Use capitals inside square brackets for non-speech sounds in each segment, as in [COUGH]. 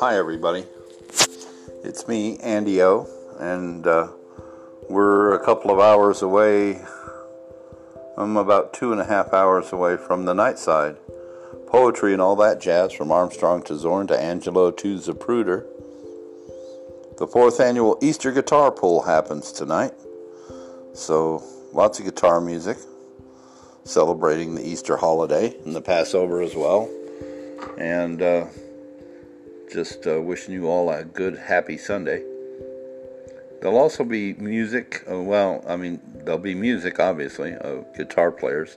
Hi, everybody. It's me, Andy O, and uh, we're a couple of hours away. I'm about two and a half hours away from the night side. Poetry and all that jazz from Armstrong to Zorn to Angelou to Zapruder. The fourth annual Easter Guitar Pull happens tonight. So, lots of guitar music, celebrating the Easter holiday and the Passover as well. And, uh, just uh, wishing you all a good, happy Sunday. There'll also be music. Uh, well, I mean, there'll be music, obviously, of guitar players,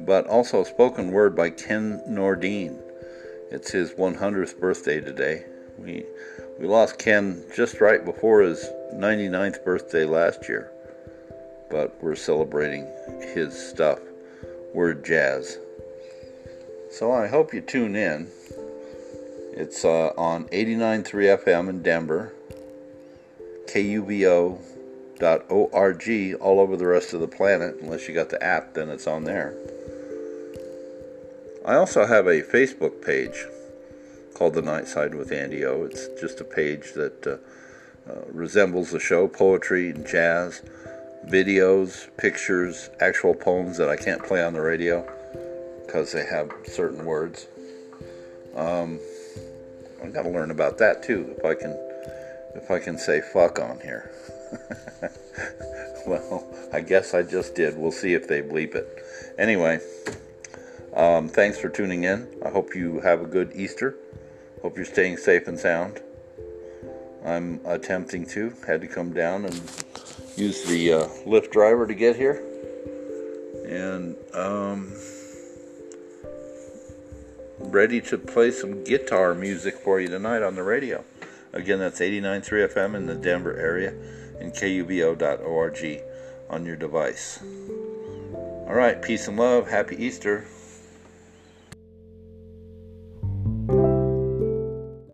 but also spoken word by Ken Nordine. It's his 100th birthday today. We we lost Ken just right before his 99th birthday last year, but we're celebrating his stuff, word jazz. So I hope you tune in. It's uh, on 89.3 FM in Denver, kuvo.org all over the rest of the planet. Unless you got the app, then it's on there. I also have a Facebook page called The Night Side with Andy O. It's just a page that uh, uh, resembles the show poetry and jazz, videos, pictures, actual poems that I can't play on the radio because they have certain words. Um, I got to learn about that too. If I can, if I can say fuck on here. [LAUGHS] well, I guess I just did. We'll see if they bleep it. Anyway, um, thanks for tuning in. I hope you have a good Easter. Hope you're staying safe and sound. I'm attempting to. Had to come down and use the uh, Lyft driver to get here. And um, ready to play some guitar music for you tonight on the radio. Again, that's 89.3 FM in the Denver area and kuvo.org on your device. All right, peace and love. Happy Easter.